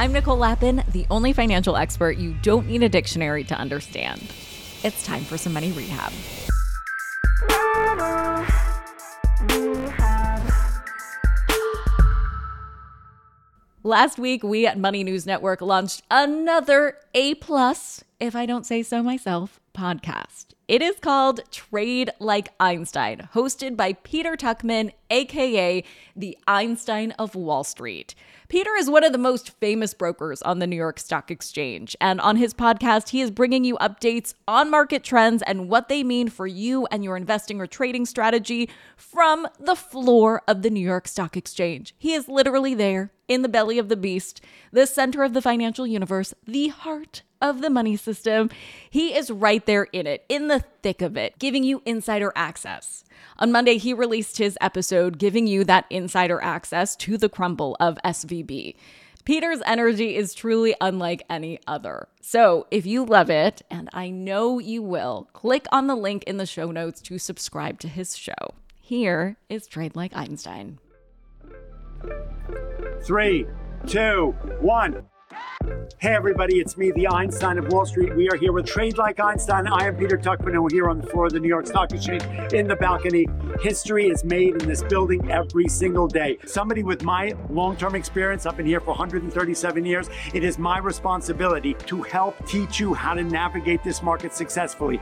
I'm Nicole Lapin, the only financial expert you don't need a dictionary to understand. It's time for some money rehab. Last week, we at Money News Network launched another A plus, if I don't say so myself, podcast. It is called Trade Like Einstein, hosted by Peter Tuchman, aka the Einstein of Wall Street. Peter is one of the most famous brokers on the New York Stock Exchange, and on his podcast, he is bringing you updates on market trends and what they mean for you and your investing or trading strategy from the floor of the New York Stock Exchange. He is literally there in the belly of the beast, the center of the financial universe, the heart of the money system. He is right there in it, in the thick of it, giving you insider access. On Monday, he released his episode giving you that insider access to the crumble of SVB. Peter's energy is truly unlike any other. So, if you love it, and I know you will, click on the link in the show notes to subscribe to his show. Here is Trade Like Einstein. Three, two, one. Hey everybody, it's me, the Einstein of Wall Street. We are here with Trade Like Einstein. I am Peter Tuchman, and we're here on the floor of the New York Stock Exchange in the balcony. History is made in this building every single day. Somebody with my long-term experience, I've been here for 137 years. It is my responsibility to help teach you how to navigate this market successfully.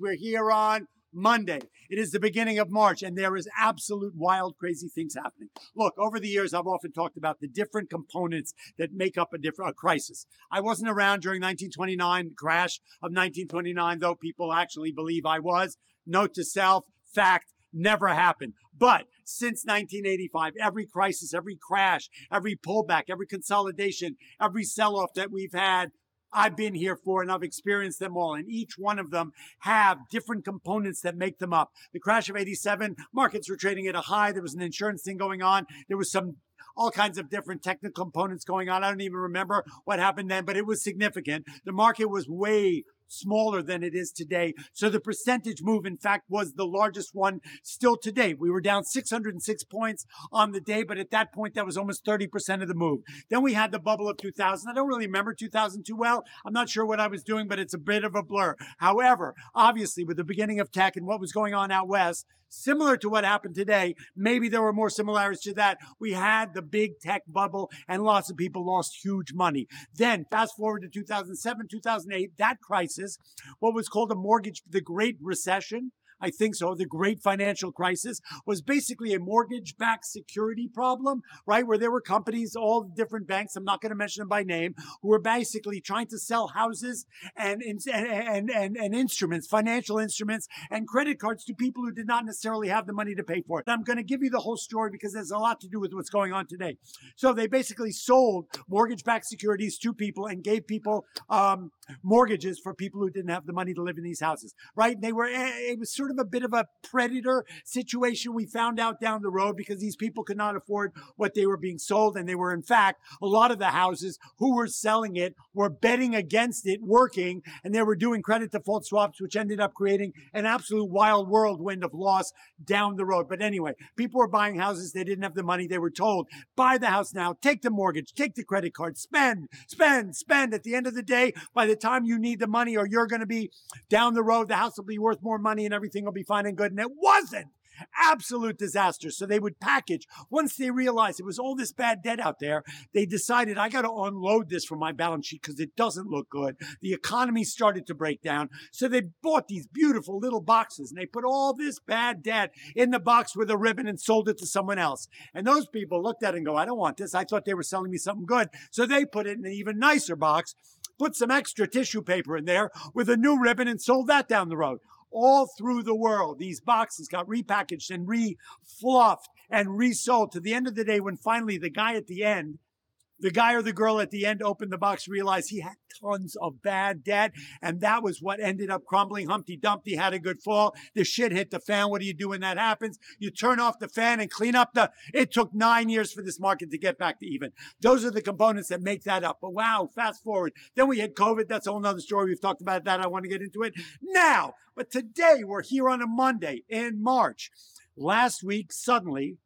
We're here on Monday. It is the beginning of March, and there is absolute wild, crazy things happening. Look, over the years, I've often talked about the different components that make up a different a crisis. I wasn't around during 1929 crash of 1929, though people actually believe I was. Note to self: fact never happened. But since 1985, every crisis, every crash, every pullback, every consolidation, every sell-off that we've had I've been here for and I've experienced them all. And each one of them have different components that make them up. The crash of 87, markets were trading at a high. There was an insurance thing going on. There was some all kinds of different technical components going on. I don't even remember what happened then, but it was significant. The market was way smaller than it is today. So the percentage move, in fact, was the largest one still today. We were down 606 points on the day, but at that point, that was almost 30% of the move. Then we had the bubble of 2000. I don't really remember 2000 too well. I'm not sure what I was doing, but it's a bit of a blur. However, obviously, with the beginning of tech and what was going on out west, similar to what happened today. Maybe there were more similarities to that. We had the big tech bubble and lots of people lost huge money. Then fast forward to 2007, 2008, that crisis, what was called a mortgage, the Great Recession, I think so, the great financial crisis was basically a mortgage backed security problem, right? Where there were companies, all different banks, I'm not going to mention them by name, who were basically trying to sell houses and, and, and, and, and instruments, financial instruments and credit cards to people who did not necessarily have the money to pay for it. I'm going to give you the whole story because there's a lot to do with what's going on today. So they basically sold mortgage backed securities to people and gave people um, mortgages for people who didn't have the money to live in these houses, right? And they were, eh, it was sort sort of a bit of a predator situation we found out down the road because these people could not afford what they were being sold. And they were, in fact, a lot of the houses who were selling it were betting against it working and they were doing credit default swaps, which ended up creating an absolute wild whirlwind of loss down the road. But anyway, people were buying houses. They didn't have the money. They were told, buy the house now, take the mortgage, take the credit card, spend, spend, spend. At the end of the day, by the time you need the money or you're going to be down the road, the house will be worth more money and everything everything will be fine and good. And it wasn't absolute disaster. So they would package. Once they realized it was all this bad debt out there, they decided, I got to unload this from my balance sheet because it doesn't look good. The economy started to break down. So they bought these beautiful little boxes and they put all this bad debt in the box with a ribbon and sold it to someone else. And those people looked at it and go, I don't want this. I thought they were selling me something good. So they put it in an even nicer box put some extra tissue paper in there with a new ribbon and sold that down the road all through the world. These boxes got repackaged and refluffed and resold to the end of the day when finally the guy at the end the guy or the girl at the end opened the box, realized he had tons of bad debt, and that was what ended up crumbling. Humpty Dumpty had a good fall. The shit hit the fan. What do you do when that happens? You turn off the fan and clean up the. It took nine years for this market to get back to even. Those are the components that make that up. But wow, fast forward. Then we had COVID. That's a whole nother story. We've talked about that. I want to get into it now. But today we're here on a Monday in March. Last week, suddenly,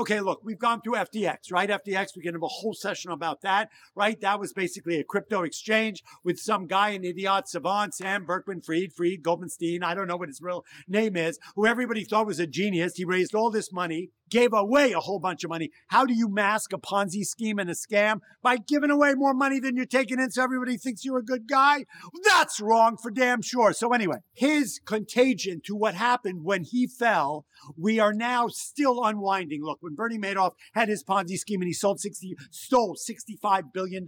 Okay, look, we've gone through FTX, right? FTX, we can have a whole session about that, right? That was basically a crypto exchange with some guy, an idiot savant, Sam Berkman Fried, Fried, Goldmanstein, I don't know what his real name is, who everybody thought was a genius. He raised all this money gave away a whole bunch of money. How do you mask a Ponzi scheme and a scam? By giving away more money than you're taking in so everybody thinks you're a good guy? That's wrong for damn sure. So anyway, his contagion to what happened when he fell, we are now still unwinding. Look, when Bernie Madoff had his Ponzi scheme and he sold 60, stole $65 billion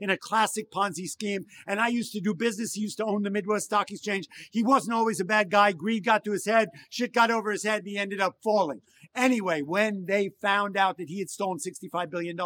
in a classic Ponzi scheme. And I used to do business. He used to own the Midwest Stock Exchange. He wasn't always a bad guy. Greed got to his head. Shit got over his head and he ended up falling. Anyway, when they found out that he had stolen $65 billion,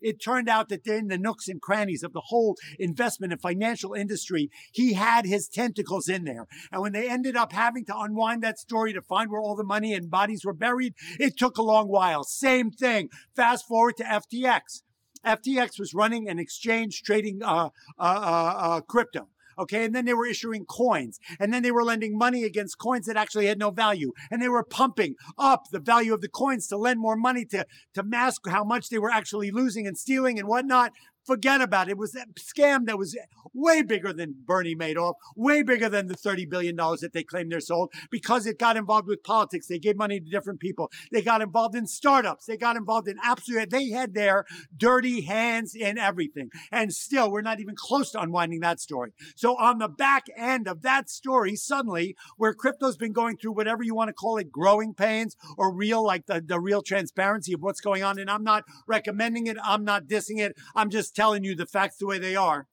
it turned out that in the nooks and crannies of the whole investment and financial industry, he had his tentacles in there. And when they ended up having to unwind that story to find where all the money and bodies were buried, it took a long while. Same thing. Fast forward to FTX. FTX was running an exchange trading uh, uh, uh, uh crypto. Okay. And then they were issuing coins and then they were lending money against coins that actually had no value. And they were pumping up the value of the coins to lend more money to, to mask how much they were actually losing and stealing and whatnot. Forget about it. It was a scam that was way bigger than Bernie Madoff, way bigger than the $30 billion that they claimed they're sold because it got involved with politics. They gave money to different people. They got involved in startups. They got involved in absolute, they had their dirty hands in everything. And still, we're not even close to unwinding that story. So on the back end of that story, suddenly, where crypto's been going through whatever you want to call it, growing pains or real, like the, the real transparency of what's going on. And I'm not recommending it. I'm not dissing it. I'm just just telling you the facts the way they are.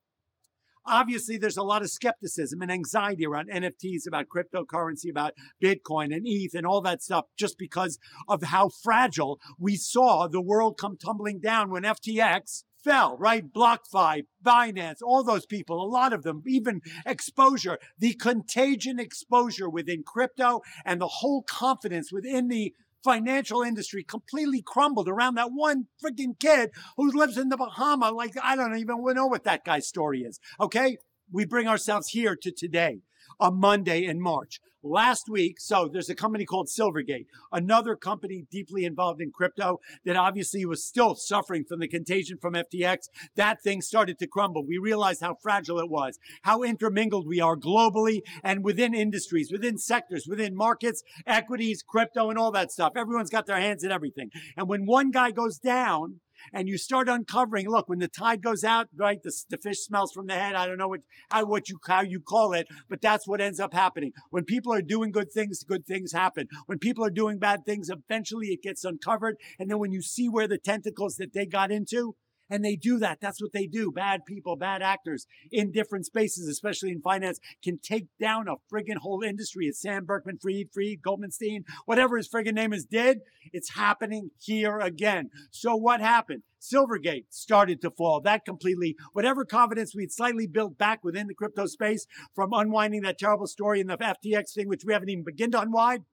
Obviously, there's a lot of skepticism and anxiety around NFTs, about cryptocurrency, about Bitcoin and ETH and all that stuff, just because of how fragile we saw the world come tumbling down when FTX fell, right? BlockFi, Binance, all those people, a lot of them, even exposure, the contagion exposure within crypto and the whole confidence within the financial industry completely crumbled around that one freaking kid who lives in the Bahama. Like, I don't even know what that guy's story is. Okay. We bring ourselves here to today, a Monday in March last week. So there's a company called Silvergate, another company deeply involved in crypto that obviously was still suffering from the contagion from FTX. That thing started to crumble. We realized how fragile it was, how intermingled we are globally and within industries, within sectors, within markets, equities, crypto, and all that stuff. Everyone's got their hands in everything. And when one guy goes down, and you start uncovering. Look, when the tide goes out, right, the, the fish smells from the head. I don't know what how what you how you call it, but that's what ends up happening. When people are doing good things, good things happen. When people are doing bad things, eventually it gets uncovered. And then when you see where the tentacles that they got into, and they do that. That's what they do. Bad people, bad actors in different spaces, especially in finance, can take down a friggin' whole industry. It's Sam Berkman Fried, Fried, Goldmanstein, whatever his friggin' name is, did. It's happening here again. So what happened? Silvergate started to fall. That completely, whatever confidence we'd slightly built back within the crypto space from unwinding that terrible story in the FTX thing, which we haven't even begun to unwind,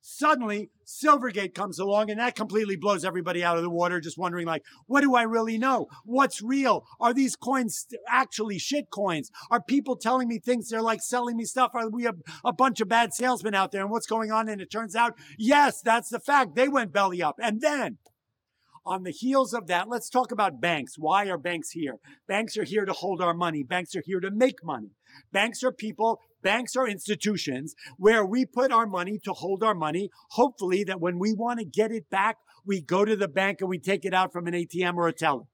Suddenly, Silvergate comes along and that completely blows everybody out of the water, just wondering, like, what do I really know? What's real? Are these coins actually shit coins? Are people telling me things? They're like selling me stuff? Are we a, a bunch of bad salesmen out there? And what's going on? And it turns out, yes, that's the fact. They went belly up. And then on the heels of that, let's talk about banks. Why are banks here? Banks are here to hold our money. Banks are here to make money. Banks are people, banks are institutions where we put our money to hold our money. Hopefully that when we want to get it back, we go to the bank and we take it out from an ATM or a teller.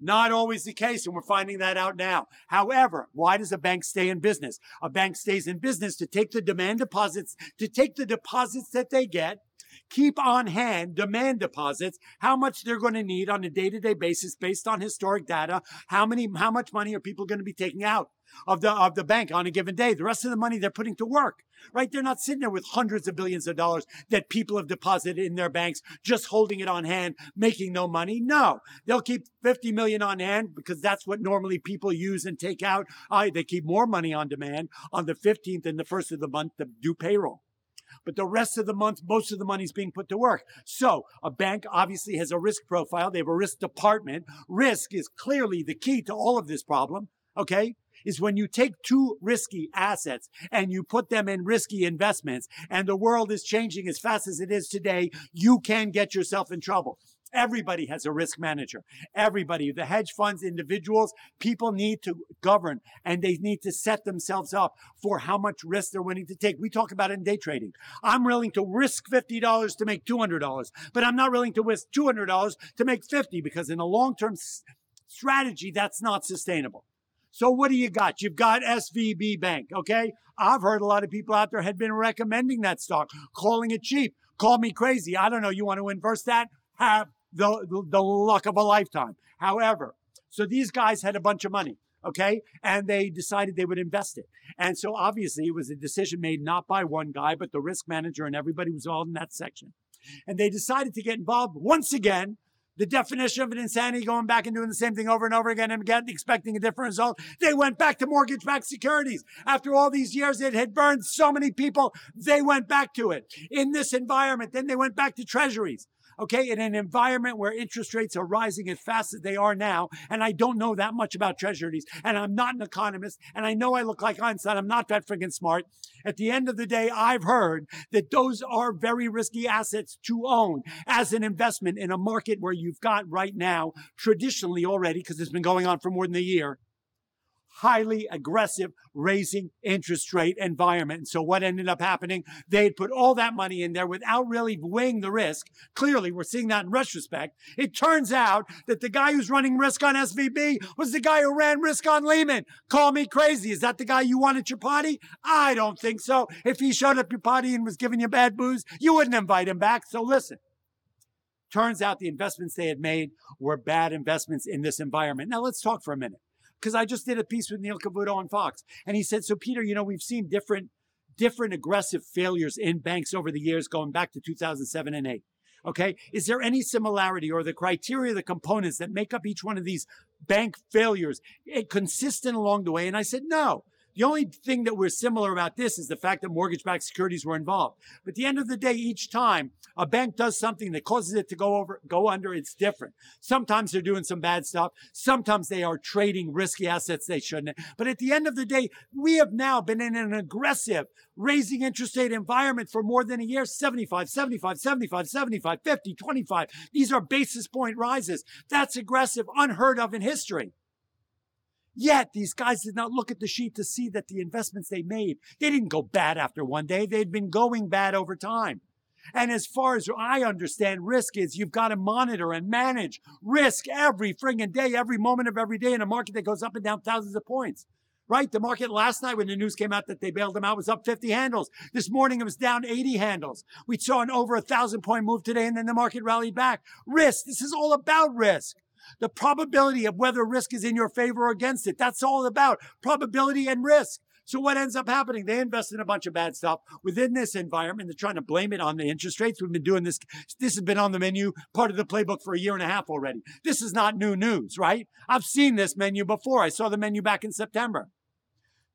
Not always the case, and we're finding that out now. However, why does a bank stay in business? A bank stays in business to take the demand deposits, to take the deposits that they get keep on hand demand deposits, how much they're going to need on a day to day basis based on historic data. How many, how much money are people going to be taking out? of the of the bank on a given day. The rest of the money they're putting to work, right? They're not sitting there with hundreds of billions of dollars that people have deposited in their banks, just holding it on hand, making no money. No, they'll keep 50 million on hand because that's what normally people use and take out. Uh, they keep more money on demand on the 15th and the first of the month to do payroll but the rest of the month, most of the money is being put to work. So a bank obviously has a risk profile. They have a risk department. Risk is clearly the key to all of this problem. Okay. Is when you take two risky assets and you put them in risky investments and the world is changing as fast as it is today, you can get yourself in trouble. Everybody has a risk manager. Everybody, the hedge funds, individuals, people need to govern and they need to set themselves up for how much risk they're willing to take. We talk about in day trading. I'm willing to risk $50 to make $200, but I'm not willing to risk $200 to make 50 because in a long-term strategy, that's not sustainable. So what do you got? You've got SVB Bank, okay? I've heard a lot of people out there had been recommending that stock, calling it cheap. Call me crazy. I don't know. You want to inverse that? Have the, the, luck of a lifetime. However, so these guys had a bunch of money, okay? And they decided they would invest it. And so obviously it was a decision made not by one guy, but the risk manager and everybody was all in that section. And they decided to get involved once again. The definition of an insanity, going back and doing the same thing over and over again and again, expecting a different result. They went back to mortgage-backed securities. After all these years, it had burned so many people. They went back to it. In this environment, then they went back to treasuries okay, in an environment where interest rates are rising as fast as they are now, and I don't know that much about treasuries, and I'm not an economist, and I know I look like Einstein, I'm not that freaking smart. At the end of the day, I've heard that those are very risky assets to own as an investment in a market where you've got right now, traditionally already, because it's been going on for more than a year, highly aggressive raising interest rate environment. And so what ended up happening? They had put all that money in there without really weighing the risk. Clearly, we're seeing that in retrospect. It turns out that the guy who's running risk on SVB was the guy who ran risk on Lehman. Call me crazy. Is that the guy you want at your party? I don't think so. If he showed up your party and was giving you bad booze, you wouldn't invite him back. So listen. Turns out the investments they had made were bad investments in this environment. Now let's talk for a minute because I just did a piece with Neil Cavuto on Fox, and he said, "So Peter, you know, we've seen different, different aggressive failures in banks over the years, going back to 2007 and 8. Okay, is there any similarity or the criteria, the components that make up each one of these bank failures eh, consistent along the way?" And I said, "No." The only thing that we're similar about this is the fact that mortgage-backed securities were involved. But at the end of the day, each time a bank does something that causes it to go over, go under, it's different. Sometimes they're doing some bad stuff. Sometimes they are trading risky assets they shouldn't. But at the end of the day, we have now been in an aggressive raising interest rate environment for more than a year 75, 75, 75, 75, 50, 25. These are basis point rises. That's aggressive, unheard of in history. Yet these guys did not look at the sheet to see that the investments they made, they didn't go bad after one day. They'd been going bad over time. And as far as I understand risk is, you've got to monitor and manage risk every friggin' day, every moment of every day in a market that goes up and down thousands of points. Right? The market last night when the news came out that they bailed them out was up 50 handles. This morning it was down 80 handles. We saw an over a thousand point move today and then the market rallied back. Risk. This is all about risk. The probability of whether risk is in your favor or against it. That's all about probability and risk. So what ends up happening? They invest in a bunch of bad stuff within this environment. They're trying to blame it on the interest rates. We've been doing this. This has been on the menu, part of the playbook for a year and a half already. This is not new news, right? I've seen this menu before. I saw the menu back in September.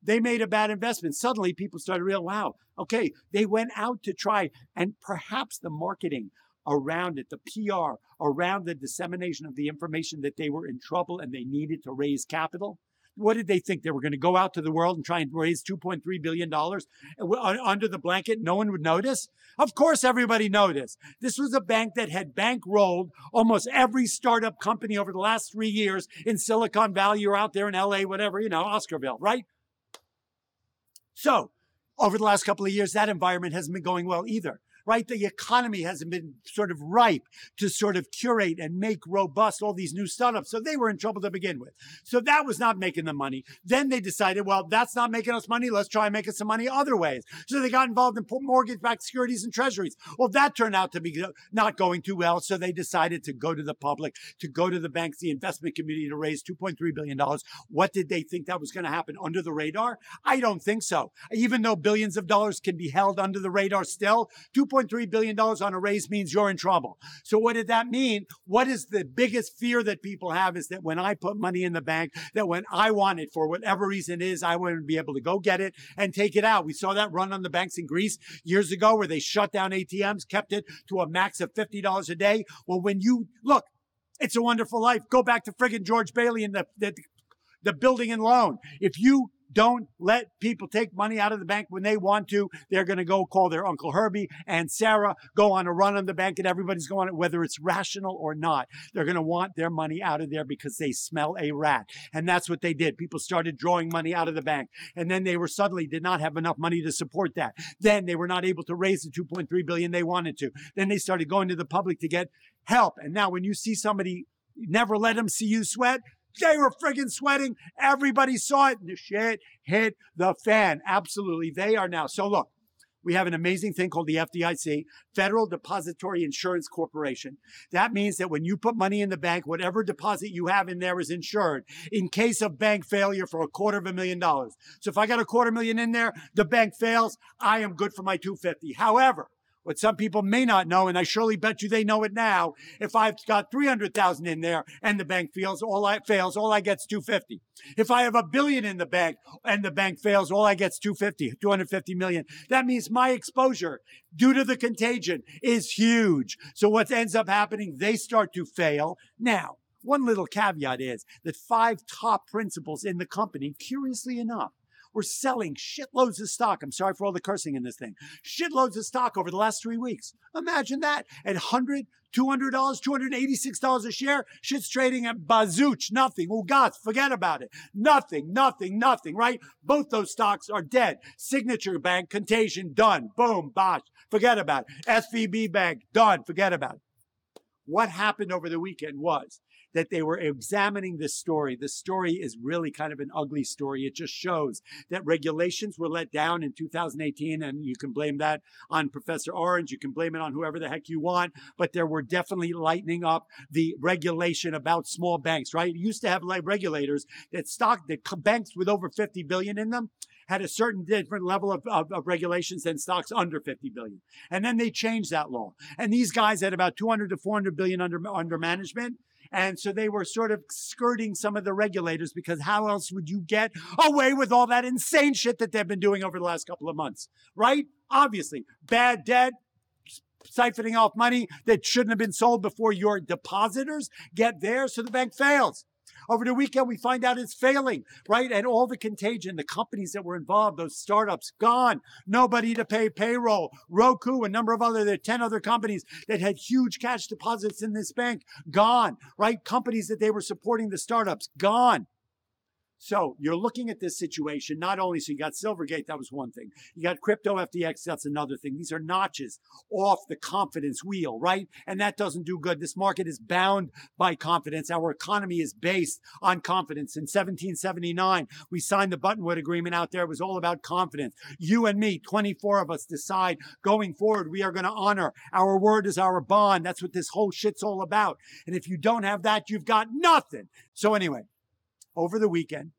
They made a bad investment. Suddenly people started realize, wow, okay, they went out to try and perhaps the marketing around it, the PR around the dissemination of the information that they were in trouble and they needed to raise capital. What did they think? They were going to go out to the world and try and raise $2.3 billion uh, under the blanket? No one would notice? Of course, everybody noticed. This was a bank that had bankrolled almost every startup company over the last three years in Silicon Valley or out there in LA, whatever, you know, Oscarville, right? So, over the last couple of years, that environment hasn't been going well either. Right? The economy hasn't been sort of ripe to sort of curate and make robust all these new startups. So they were in trouble to begin with. So that was not making them money. Then they decided, well, that's not making us money. Let's try and make us some money other ways. So they got involved in mortgage backed securities and treasuries. Well, that turned out to be not going too well. So they decided to go to the public, to go to the banks, the investment community to raise $2.3 billion. What did they think that was going to happen under the radar? I don't think so. Even though billions of dollars can be held under the radar still, 2. $2.3 billion on a raise means you're in trouble. So what did that mean? What is the biggest fear that people have is that when I put money in the bank, that when I want it for whatever reason is, I wouldn't be able to go get it and take it out. We saw that run on the banks in Greece years ago where they shut down ATMs, kept it to a max of $50 a day. Well, when you look, it's a wonderful life. Go back to friggin' George Bailey and the, the, the building and loan. If you don't let people take money out of the bank when they want to. They're going to go call their Uncle Herbie and Sarah, go on a run on the bank, and everybody's going, whether it's rational or not. They're going to want their money out of there because they smell a rat. And that's what they did. People started drawing money out of the bank. And then they were suddenly did not have enough money to support that. Then they were not able to raise the 2.3 billion they wanted to. Then they started going to the public to get help. And now when you see somebody never let them see you sweat, they were friggin' sweating. Everybody saw it. The shit hit the fan. Absolutely. They are now. So look, we have an amazing thing called the FDIC, Federal Depository Insurance Corporation. That means that when you put money in the bank, whatever deposit you have in there is insured in case of bank failure for a quarter of a million dollars. So if I got a quarter million in there, the bank fails, I am good for my 250. However, what some people may not know, and I surely bet you they know it now. If I've got 300,000 in there and the bank fails, all I fails, all I get's 250. If I have a billion in the bank and the bank fails, all I get's 250, 250 million. That means my exposure due to the contagion is huge. So what ends up happening, they start to fail. Now, one little caveat is that five top principals in the company, curiously enough, we're selling shitloads of stock. I'm sorry for all the cursing in this thing. Shitloads of stock over the last three weeks. Imagine that at 100 $200, $286 a share. Shit's trading at bazooch, nothing. Oh, God, forget about it. Nothing, nothing, nothing, right? Both those stocks are dead. Signature Bank, Contagion, done. Boom, bosh, forget about it. SVB Bank, done, forget about it. What happened over the weekend was that they were examining this story. The story is really kind of an ugly story. It just shows that regulations were let down in 2018, and you can blame that on Professor Orange. You can blame it on whoever the heck you want, but there were definitely lightening up the regulation about small banks, right? Used to have like regulators that stock the banks with over 50 billion in them had a certain different level of, of, of, regulations than stocks under 50 billion. And then they changed that law. And these guys had about 200 to 400 billion under, under management. And so they were sort of skirting some of the regulators because how else would you get away with all that insane shit that they've been doing over the last couple of months, right? Obviously, bad debt, siphoning off money that shouldn't have been sold before your depositors get there, so the bank fails. Over the weekend, we find out it's failing, right? And all the contagion, the companies that were involved, those startups, gone. Nobody to pay payroll. Roku, a number of other, there 10 other companies that had huge cash deposits in this bank, gone, right? Companies that they were supporting the startups, gone. So you're looking at this situation not only, so you got Silvergate, that was one thing. You got crypto FTX, that's another thing. These are notches off the confidence wheel, right? And that doesn't do good. This market is bound by confidence. Our economy is based on confidence. In 1779, we signed the Buttonwood Agreement out there. It was all about confidence. You and me, 24 of us decide going forward, we are going to honor our word is our bond. That's what this whole shit's all about. And if you don't have that, you've got nothing. So anyway, over the weekend,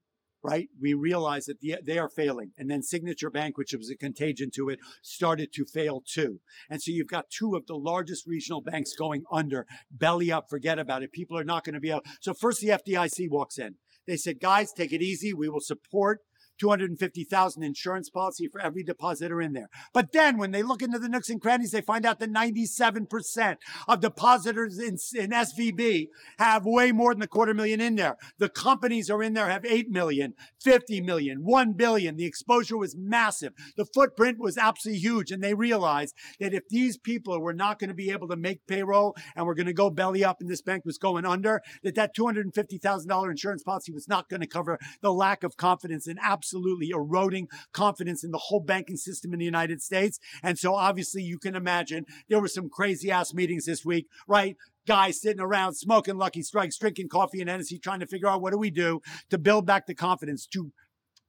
right, we realized that the, they are failing. And then Signature Bank, which was a contagion to it, started to fail too. And so you've got two of the largest regional banks going under, belly up, forget about it. People are not going to be able. So first the FDIC walks in. They said, guys, take it easy. We will support 250,000 insurance policy for every depositor in there. But then when they look into the nooks and crannies, they find out that 97% of depositors in, in SVB have way more than a quarter million in there. The companies are in there have 8 million, 50 million, 1 billion. The exposure was massive. The footprint was absolutely huge. And they realized that if these people were not going to be able to make payroll and we're going to go belly up and this bank was going under, that that $250,000 insurance policy was not going to cover the lack of confidence in absolute absolutely eroding confidence in the whole banking system in the United States. And so obviously you can imagine there were some crazy ass meetings this week, right? Guys sitting around smoking Lucky Strikes, drinking coffee and Hennessy, trying to figure out what do we do to build back the confidence, to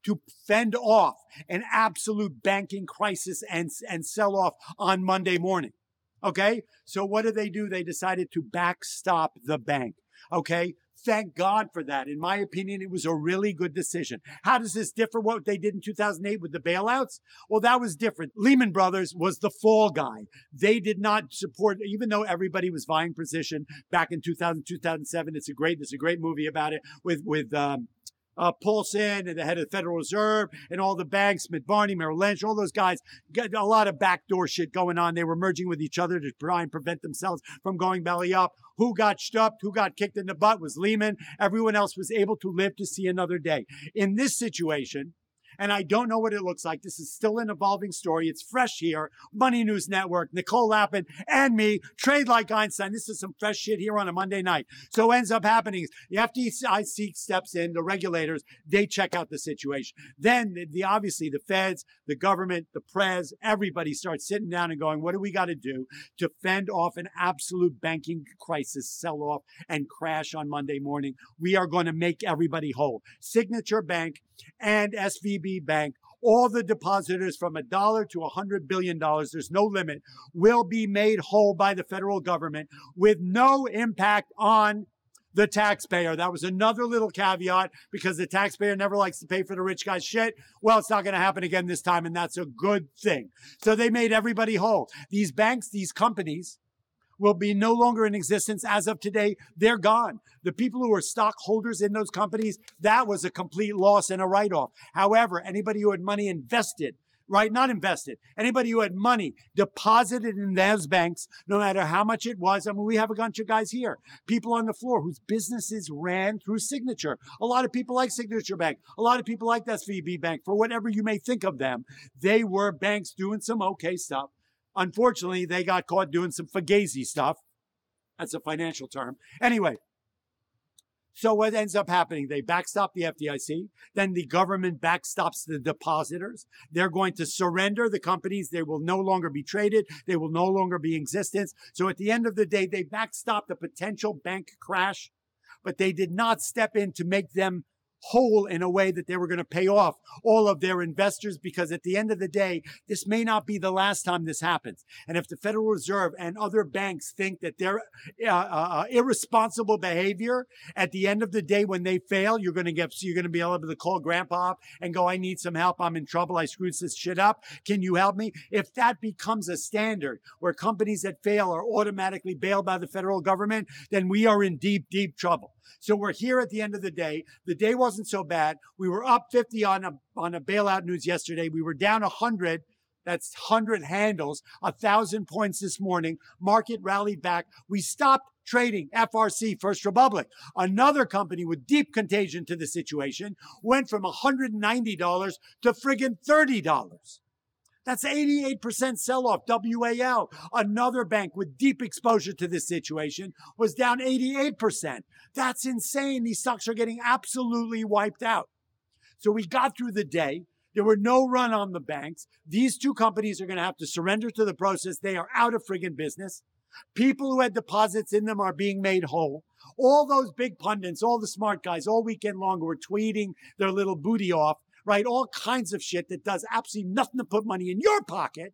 to fend off an absolute banking crisis and, and sell off on Monday morning. Okay. So what did they do? They decided to backstop the bank. Okay. Thank God for that. In my opinion, it was a really good decision. How does this differ what they did in 2008 with the bailouts? Well, that was different. Lehman Brothers was the fall guy. They did not support, even though everybody was vying position back in 2000, 2007. It's a great, there's a great movie about it with, with, um, uh, Paulson and the head of the Federal Reserve and all the banks, Smith Barney, Merrill Lynch, all those guys got a lot of backdoor shit going on. They were merging with each other to try and prevent themselves from going belly up. Who got stuffed? Who got kicked in the butt was Lehman. Everyone else was able to live to see another day. In this situation, and I don't know what it looks like. This is still an evolving story. It's fresh here. Money News Network, Nicole Lapin, and me, Trade Like Einstein. This is some fresh shit here on a Monday night. So what ends up happening is the FDIC steps in, the regulators, they check out the situation. Then the, the obviously the feds, the government, the press, everybody starts sitting down and going, what do we got to do to fend off an absolute banking crisis, sell off and crash on Monday morning? We are going to make everybody whole. Signature Bank and SVB Bank, all the depositors from a dollar to a hundred billion dollars, there's no limit, will be made whole by the federal government with no impact on the taxpayer. That was another little caveat because the taxpayer never likes to pay for the rich guy's shit. Well, it's not going to happen again this time, and that's a good thing. So they made everybody whole. These banks, these companies, will be no longer in existence as of today. They're gone. The people who are stockholders in those companies, that was a complete loss and a write off. However, anybody who had money invested, right? Not invested. Anybody who had money deposited in those banks, no matter how much it was. I mean, we have a bunch of guys here, people on the floor whose businesses ran through Signature. A lot of people like Signature Bank. A lot of people like SVB Bank. For whatever you may think of them, they were banks doing some okay stuff. Unfortunately, they got caught doing some fugazi stuff. That's a financial term. Anyway, so what ends up happening? They backstop the FDIC. Then the government backstops the depositors. They're going to surrender the companies. They will no longer be traded. They will no longer be existence. So at the end of the day, they backstop the potential bank crash, but they did not step in to make them whole in a way that they were going to pay off all of their investors because at the end of the day, this may not be the last time this happens. And if the Federal Reserve and other banks think that their uh, uh, uh irresponsible behavior at the end of the day when they fail, you're going to get, you're going to be able to call grandpa and go, I need some help. I'm in trouble. I screwed this shit up. Can you help me? If that becomes a standard where companies that fail are automatically bailed by the federal government, then we are in deep, deep trouble. So we're here at the end of the day. The day wasn't so bad. We were up 50 on a, on a bailout news yesterday. We were down 100. That's 100 handles, a thousand points this morning. Market rallied back. We stopped trading FRC First Republic, another company with deep contagion to the situation, went from $190 to friggin' $30. That's 88% sell off. WAL, another bank with deep exposure to this situation, was down 88%. That's insane. These stocks are getting absolutely wiped out. So we got through the day. There were no run on the banks. These two companies are going to have to surrender to the process. They are out of friggin' business. People who had deposits in them are being made whole. All those big pundits, all the smart guys, all weekend long were tweeting their little booty off right? All kinds of shit that does absolutely nothing to put money in your pocket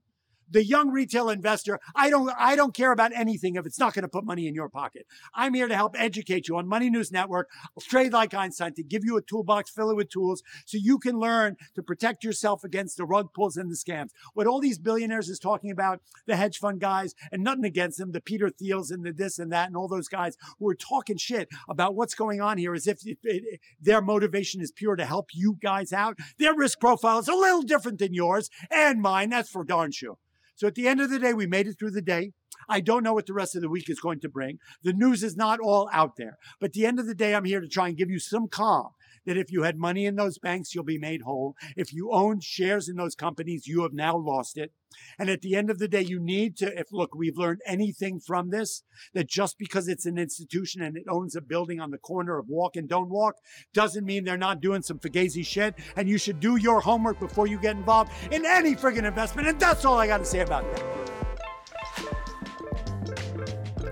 the young retail investor, I don't, I don't care about anything if it's not going to put money in your pocket. I'm here to help educate you on Money News Network, Trade Like Einstein, to give you a toolbox, fill it with tools so you can learn to protect yourself against the rug pulls and the scams. What all these billionaires is talking about, the hedge fund guys, and nothing against them, the Peter Thiels and the this and that, and all those guys who are talking shit about what's going on here as if it, it, their motivation is pure to help you guys out. Their risk profile is a little different than yours and mine. That's for darn sure. So at the end of the day, we made it through the day. I don't know what the rest of the week is going to bring. The news is not all out there. But the end of the day, I'm here to try and give you some calm that if you had money in those banks, you'll be made whole. If you owned shares in those companies, you have now lost it. And at the end of the day, you need to, if look, we've learned anything from this, that just because it's an institution and it owns a building on the corner of walk and don't walk, doesn't mean they're not doing some fugazi shit. And you should do your homework before you get involved in any friggin' investment. And that's all I got to say about that.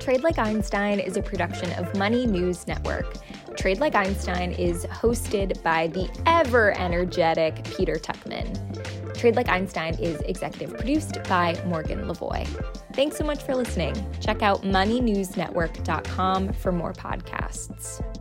Trade Like Einstein is a production of Money News Network. Trade Like Einstein is hosted by the ever energetic Peter Tuchman. Trade Like Einstein is executive produced by Morgan Lavoie. Thanks so much for listening. Check out moneynewsnetwork.com for more podcasts.